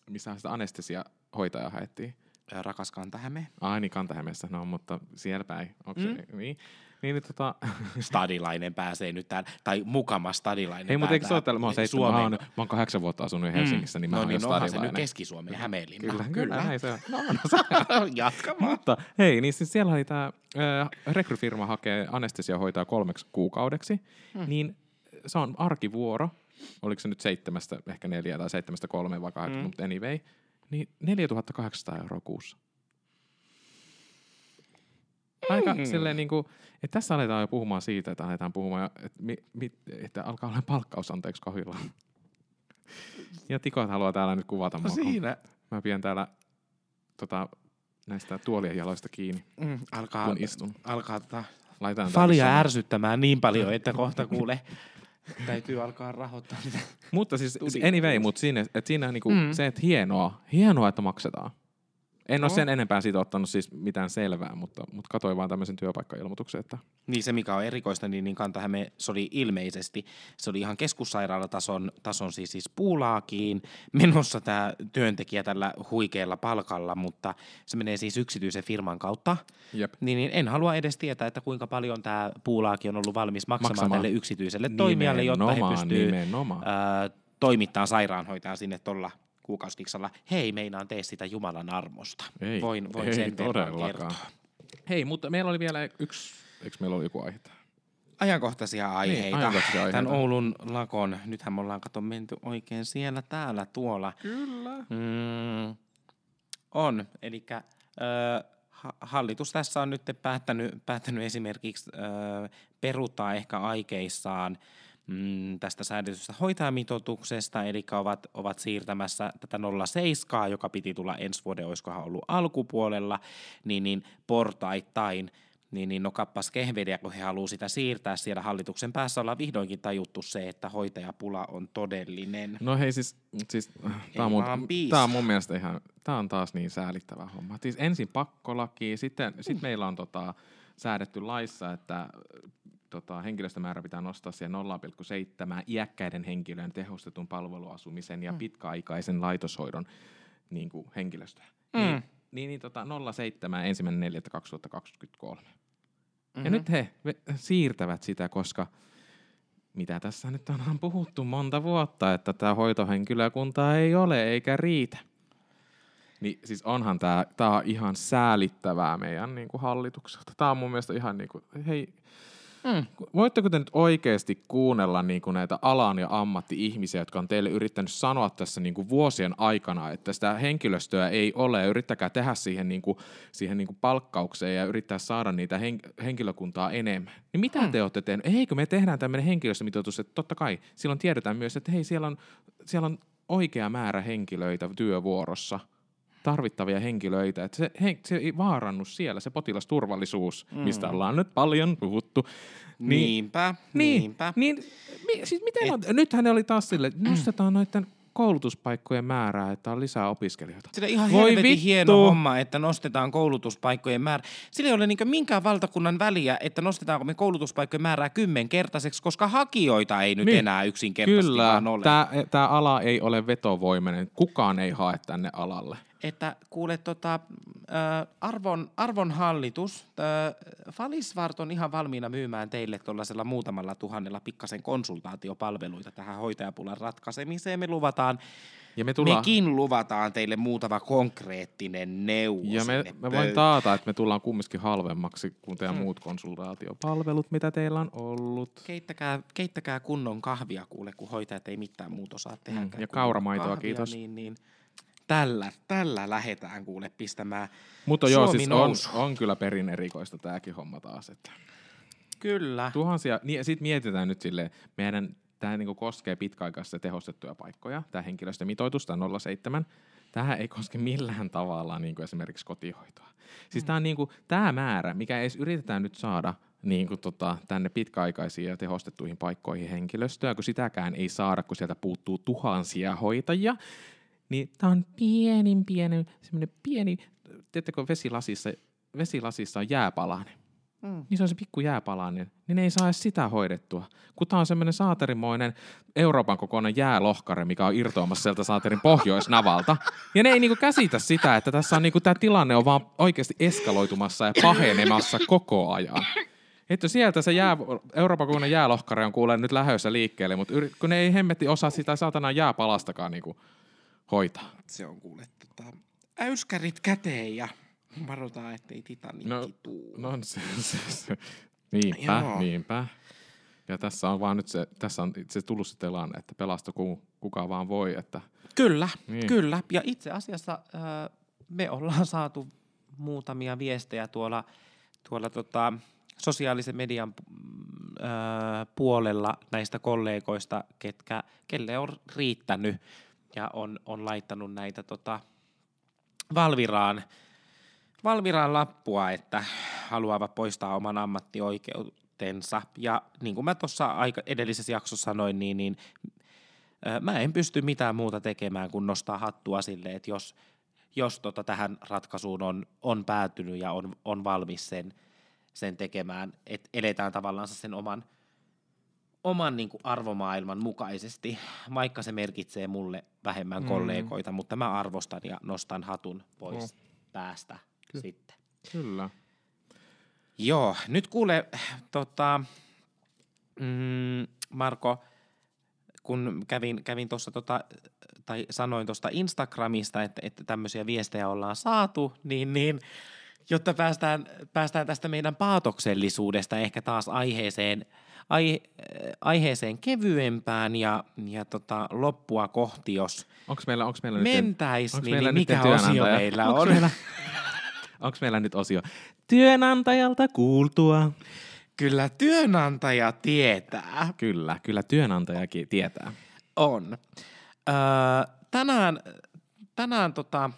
missä sitä anestesiahoitajaa haettiin. Rakas Kantahäme. Ai niin, Kantahämeessä, no mutta siellä päin. Onko se, niin? Niin, niin tota... (laughs) Stadilainen pääsee nyt täällä, tai mukama stadilainen. Ei, mutta eikö se ole täällä? Mä oon, seitsemän, mä, oon, mä oon kahdeksan vuotta asunut Helsingissä, niin mä no oon niin, jo stadilainen. se nyt Keski-Suomen ja Hämeenlinna. Kyllä, kyllä, näin se on. No, no, Jatka vaan. Mutta hei, niin siis siellä oli tämä äh, rekryfirma hakee anestesiahoitajaa kolmeksi kuukaudeksi, hmm. niin se on arkivuoro, oliko se nyt seitsemästä, ehkä neljä tai seitsemästä kolme vai kahdeksan, hmm. mutta anyway, niin 4800 euroa kuussa. Aika mm. silleen niin kuin, että tässä aletaan jo puhumaan siitä, että aletaan puhumaan, että, mi, mi, että alkaa olla palkkaus anteeksi kahvilla. Ja Tikot haluaa täällä nyt kuvata mua. kun Siinä Mä pidän täällä tota, näistä tuolien jaloista kiinni, mm, alkaa, kun istun. alkaa tota Laitan falia ärsyttämään niin paljon, että kohta kuule, (laughs) täytyy alkaa rahoittaa niitä. Mutta siis (laughs) anyway, mutta siinä, että siinä on niinku mm. se, että hienoa, hienoa, että maksetaan. En ole No. sen enempää siitä ottanut siis mitään selvää, mutta, mutta katsoin vaan tämmöisen työpaikkailmoituksen, että Niin se, mikä on erikoista, niin, niin Kantahäme, se oli ilmeisesti, se oli ihan keskussairaalatason tason siis, siis puulaakiin menossa tämä työntekijä tällä huikealla palkalla, mutta se menee siis yksityisen firman kautta. jep. Niin, niin en halua edes tietää, että kuinka paljon tämä puulaaki on ollut valmis maksamaan, Maksamaan. tälle yksityiselle toimijalle, jotta he ää, toimittaa sairaanhoitajan sinne tuolla kuukausikiksalla. Hei, meinaan tee sitä Jumalan armosta. Ei, voin voin ei sen todellakaan. kertoa. Hei, mutta meillä oli vielä yksi, eikö meillä oli joku aihe? tähän? Ajankohtaisia aiheita. Niin, ajankohtaisia aiheita. Tämän Oulun lakon. Nythän me ollaan kato menty oikein siellä, täällä, tuolla. Kyllä. Mm, on. Eli hallitus tässä on nyt päättänyt, päättänyt esimerkiksi ö, peruuttaa ehkä aikeissaan mm, tästä säädetystä hoitajamitoituksesta, eli ovat, ovat siirtämässä tätä 07, joka piti tulla ensi vuoden, olisikohan ollut alkupuolella, niin, niin portaittain, niin, niin no kappas kehveliä, kun he haluaa sitä siirtää siellä hallituksen päässä, ollaan vihdoinkin tajuttu se, että hoitajapula on todellinen. No hei siis, siis tää on, mun, tää on mun mielestä ihan, tää on taas niin säälittävä homma. Siis ensin pakkolaki, sitten sit meillä on tota, säädetty laissa, että tota, henkilöstömäärä pitää nostaa siihen 0,7 iäkkäiden henkilöiden tehostetun palveluasumisen ja pitkäaikaisen laitoshoidon niin kuin henkilöstöä. Mm. Niin, niin, niin tota, 0,7 ensimmäinen 4.2023. Mhm. Mm-hmm. Ja nyt he siirtävät sitä, koska mitä tässä nyt on puhuttu monta vuotta, että tämä hoitohenkilökunta ei ole eikä riitä. Niin siis onhan tämä tää on ihan säälittävää meidän niinku hallitukselta. Tämä on mun mielestä ihan niinku, hei, Mm. voitteko te nyt oikeasti kuunnella niinku näitä alan ja ammatti-ihmisiä, jotka on teille yrittänyt sanoa tässä niinku vuosien aikana, että sitä henkilöstöä ei ole, ja yrittäkää tehdä siihen, niinku, siihen niinku palkkaukseen ja yrittää saada niitä hen- henkilökuntaa enemmän. Niin mitä Mm. te olette tehneet? Eikö me tehdään tämmöinen henkilöstömitoitus, että totta kai silloin tiedetään myös, että hei, siellä on, siellä on oikea määrä henkilöitä työvuorossa, tarvittavia henkilöitä, että se, he, se ei vaarannu siellä, se potilasturvallisuus, mm. mistä ollaan nyt paljon puhuttu. Niinpä, Niin, niinpä. niin mi, siis miten on, nythän ne oli taas sille, että nostetaan noiden koulutuspaikkojen määrää, että on lisää opiskelijoita. Sillä ihan Voi helvetin vittu. hieno homma, että nostetaan koulutuspaikkojen määrä. Sillä ei ole niin minkään valtakunnan väliä, että nostetaanko me koulutuspaikkojen määrää kymmenkertaiseksi, koska hakijoita ei nyt Niin. enää yksinkertaisesti Kyllä, vaan ole. tämä ala ei ole vetovoimainen, kukaan ei hae tänne alalle. Että kuule, tota, arvon, arvon hallitus, Falisvart on ihan valmiina myymään teille tuollaisella muutamalla tuhannella pikkasen konsultaatiopalveluita tähän hoitajapulan ratkaisemiseen. Me luvataan, Ja me tullaan, mekin luvataan teille muutama konkreettinen neuvo ja me, me voin taata, että me tullaan kumminkin halvemmaksi kuin teidän Mm. muut konsultaatiopalvelut, mitä teillä on ollut. Keittäkää, keittäkää kunnon kahvia, kuule, kun hoitajat ei mitään muuta osaa tehdä. Mm, ja kauramaitoa, kahvia, kiitos. Niin, niin, tällä, tällä lähetään kuule pistämään. Mutta joo, Suomi siis on, nousu. on kyllä perin erikoista tämäkin homma taas. Että Kyllä. tuhansia, niin, sitten mietitään nyt silleen, meidän tämä niinku koskee pitkäaikaisia tehostettuja paikkoja, tämä henkilöstömitoitus, tämä 07, tähän ei koske millään tavalla niin kuin esimerkiksi kotihoitoa. Siis mm. tämä, niin kuin, tämä määrä, mikä edes yritetään nyt saada niin kuin tota, tänne pitkäaikaisiin ja tehostettuihin paikkoihin henkilöstöä, kun sitäkään ei saada, kun sieltä puuttuu tuhansia hoitajia, niin tämä on pienin, pieni, semmoinen pieni, tiedättekö, vesilasissa, vesilasissa on jääpalanen. Mm. Niin se on se pikku jääpalanen, niin ne ei saa edes sitä hoidettua. Kun tämä on semmoinen saaterimoinen Euroopan kokoinen jäälohkare, mikä on irtoamassa sieltä saaterin pohjoisnavalta. Ja ne ei niinku käsitä sitä, että tässä on niinku, tämä tilanne on vaan oikeasti eskaloitumassa ja pahenemassa koko ajan. Että sieltä se jää, Euroopan kokoinen jäälohkare on kuulee nyt lähössä liikkeelle, mutta yrit, kun ne ei hemmetti osaa sitä saatana jääpalastakaan niinku hoitaa. Se on kuule tota, äyskärit käteen ja varotaan, ettei Titanikki No, tuu. no se, se, se. Niinpä, Joo. niinpä. Ja tässä on vaan nyt se, tässä on se tullut se tilanne, että pelasta ku, kuka vaan voi, että Kyllä, Niin. kyllä. Ja itse asiassa äh, me ollaan saatu muutamia viestejä tuolla, tuolla tota, sosiaalisen median äh, puolella näistä kollegoista, ketkä, kelle on riittänyt ja on, on laittanut näitä tota, Valviraan, Valviraan lappua, että haluavat poistaa oman ammattioikeutensa. Ja niin kuin mä tuossa edellisessä jaksossa sanoin, niin, niin Ö, Mä en pysty mitään muuta tekemään kuin nostaa hattua sille, että jos, jos tota tähän ratkaisuun on, on päätynyt ja on, on valmis sen, sen tekemään, että eletään tavallaan sen oman, oman niin kuin arvomaailman mukaisesti, vaikka se merkitsee mulle vähemmän Mm. kollegoita, mutta mä arvostan ja nostan hatun pois No. päästä Ky- sitten. kyllä. Joo, nyt kuule, tota, mm, Marko, kun kävin, kävin tuossa tota, tai sanoin tuosta Instagramista, että, että tämmöisiä viestejä ollaan saatu, niin, niin jotta päästään, päästään tästä meidän paatoksellisuudesta ehkä taas aiheeseen, ai, aiheeseen kevyempään ja, ja tota, loppua kohti, jos Onko meillä, onks meillä nyt... mentäis, onks niin, meillä niin mikä osio meillä Onks on? Meillä, (laughs) onko meillä nyt osio? Työnantajalta kuultua. Kyllä työnantaja tietää. Kyllä, kyllä työnantajakin tietää. On. Öö, tänään tänään tota,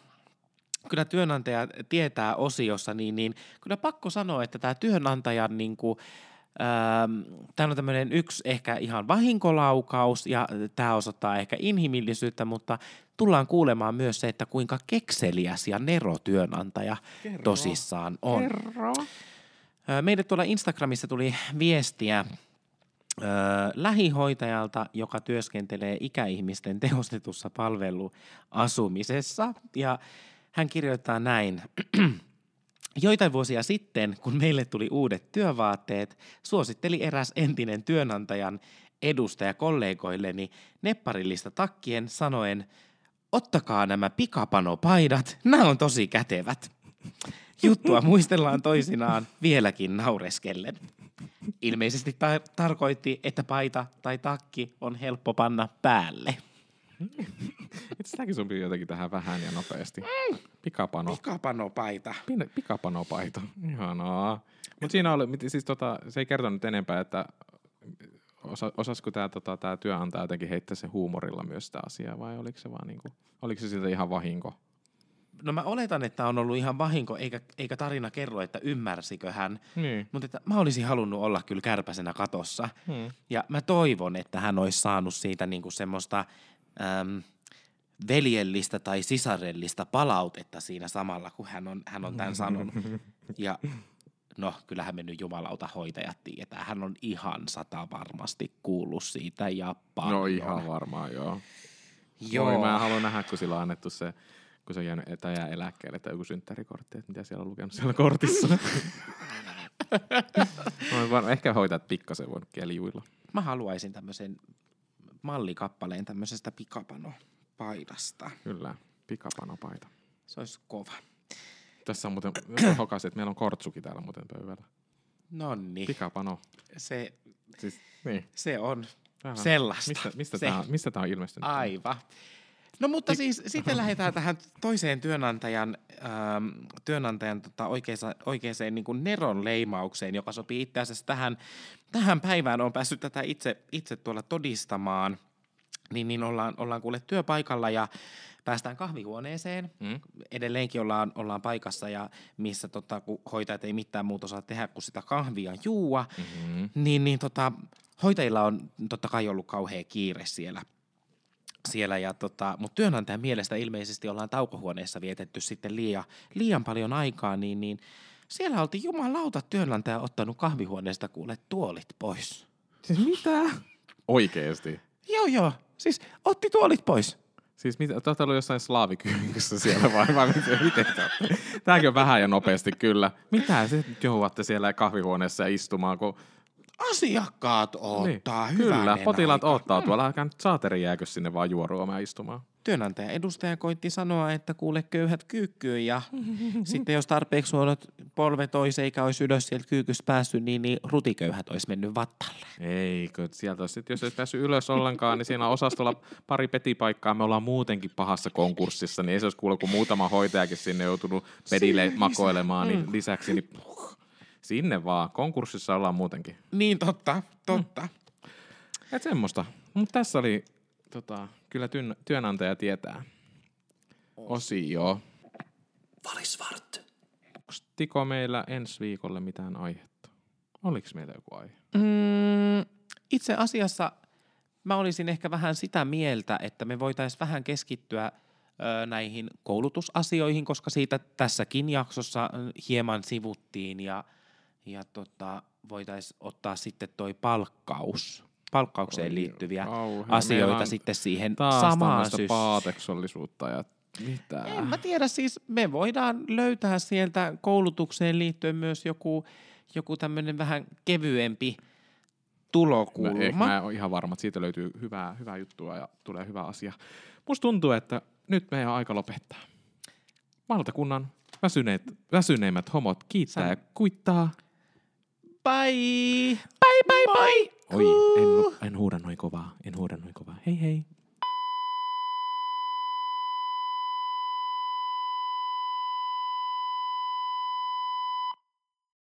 kyllä työnantaja tietää osiossa, niin, niin kyllä pakko sanoa, että tämä työnantajan niin kuin, öö, Täällä on tämmöinen yksi ehkä ihan vahinkolaukaus ja tämä osoittaa ehkä inhimillisyyttä, mutta tullaan kuulemaan myös se, että kuinka kekseliäs ja nero työnantaja Kerro. tosissaan on. Kerro. Ö, Meille tuolla Instagramissa tuli viestiä ö, lähihoitajalta, joka työskentelee ikäihmisten tehostetussa palveluasumisessa. Ja hän kirjoittaa näin. (clears throat) Joitain vuosia sitten, kun meille tuli uudet työvaatteet, suositteli eräs entinen työnantajan edustaja kollegoilleni nepparillista takkien sanoen, ottakaa nämä pikapanopaidat, nämä on tosi kätevät. (laughs) Juttua muistellaan toisinaan vieläkin naureskellen. Ilmeisesti ta- tarkoitti, että paita tai takki on helppo panna päälle. Et Sitäkin sopii jotenkin tähän vähän ja nopeasti. Pikapano. Pikapanopaita. Pikapanopaita. Ihanaa. Mutta siinä oli, siis tota, se ei kertonut enempää, että osa, osasko tämä tota, tää työnantaja jotenkin heittää sen huumorilla myös sitä asiaa, vai oliko se vaan niinku, oliko se siitä ihan vahinko? No mä oletan, että on ollut ihan vahinko, eikä, eikä tarina kerro, että ymmärsikö hän. Niin. Mutta että mä olisin halunnut olla kyllä kärpäsenä katossa. Hmm. Ja mä toivon, että hän olisi saanut siitä niinku semmoista äm, veljellistä tai sisarellista palautetta siinä samalla, kun hän on, hän on tämän sanonut. (laughs) Ja no, kyllähän me nyt jumalauta hoitajat tietää. Hän on ihan sata varmasti kuullut siitä ja paljon. No ihan varmaan, joo. Joo. Voi, mä haluan nähdä, kun sillä on annettu se, kun se on jäänyt etä jää eläkkeelle tai joku synttärikortti, että mitä siellä on lukenut siellä kortissa. (laughs) Varmaan- ehkä hoitajat pikkasen voinut keljuilla. Mä haluaisin tämmöisen mallikappaleen tämmöisestä pikapano-paidasta. Kyllä, pikapanopaita. Se olisi kova. Tässä on muuten, (clears throat) hokasin, että meillä on kortsuki täällä muuten pöydällä. Nonni, Pikapano. se, Siis, niin. se on Vähän. sellaista. Mistä, mistä, Se- on, mistä tää on ilmestynyt? Aivan. No mutta siis sitten lähdetään tähän toiseen työnantajan, ähm, työnantajan tota, oikeaan, oikeaan niin kuin Neron leimaukseen, joka sopii itse asiassa tähän, tähän päivään. Olen päässyt tätä itse, itse tuolla todistamaan. Niin, niin ollaan, ollaan kuule työpaikalla ja päästään kahvihuoneeseen. Mm. Edelleenkin ollaan, ollaan paikassa, ja missä tota, kun hoitajat ei mitään muuta saa tehdä kuin sitä kahvia juua, mm-hmm. niin, niin tota, hoitajilla on totta kai ollut kauhea kiire siellä – siellä, ja tota, mutta työnantajan mielestä ilmeisesti ollaan taukohuoneessa vietetty sitten liian, liian paljon aikaa, niin, niin siellä oltiin jumalauta työnantaja ottanut kahvihuoneesta kuule tuolit pois. Siis mitä? Oikeesti? Joo, joo. Siis otti tuolit pois. Siis mitä, te olette jossain slaavikyyhkyssä siellä vai, vai miten, miten te Tämäkin on vähän ja nopeasti kyllä. Mitä se johuatte siellä kahvihuoneessa istumaan, kun asiakkaat ottaa niin, Kyllä, potilaat aika. ottaa tuolla. Älkää nyt saateri jääkö sinne vaan juoruamaan istumaan. Työnantaja edustaja koitti sanoa, että kuule köyhät kyykkyyn ja (laughs) sitten jos tarpeeksi huonot polvet olisi eikä olisi ylös sieltä kyykystä päässyt, niin, niin rutiköyhät olisi mennyt vattalle. Eikö, sieltä olisi, jos olisi päässyt ylös ollenkaan, niin siinä on osastolla pari petipaikkaa. Me ollaan muutenkin pahassa konkurssissa, niin ei se olisi kuule, kun muutama hoitajakin sinne joutunut pedille makoilemaan, niin lisäksi niin Sinne vaan. Konkurssissa ollaan muutenkin. Niin totta, totta. Mm. Et semmoista. Mutta tässä oli tota, kyllä työn, työnantaja tietää osio. Valisvart. Onko Tiko meillä ensi viikolle mitään aihetta? Oliko meillä joku aihe? Mm, itse asiassa mä olisin ehkä vähän sitä mieltä, että me voitaisiin vähän keskittyä ö, näihin koulutusasioihin, koska siitä tässäkin jaksossa hieman sivuttiin ja – ja tota, voitaisiin ottaa sitten toi palkkaus, palkkaukseen Oi, liittyviä kauhean. asioita sitten siihen samaan sys- paateksollisuutta ja mitä? En mä tiedä, siis me voidaan löytää sieltä koulutukseen liittyen myös joku, joku tämmöinen vähän kevyempi tulokulma. No, mä, mä ole ihan varma, että siitä löytyy hyvää, hyvää juttua ja tulee hyvä asia. Musta tuntuu, että nyt meidän on aika lopettaa. Valtakunnan väsyneet, väsyneimmät homot kiittää Sä... ja kuittaa. Bye! Bye, bye, bye! Oi, en, en huuda noin kovaa. En huuda noin kovaa. Hei hei.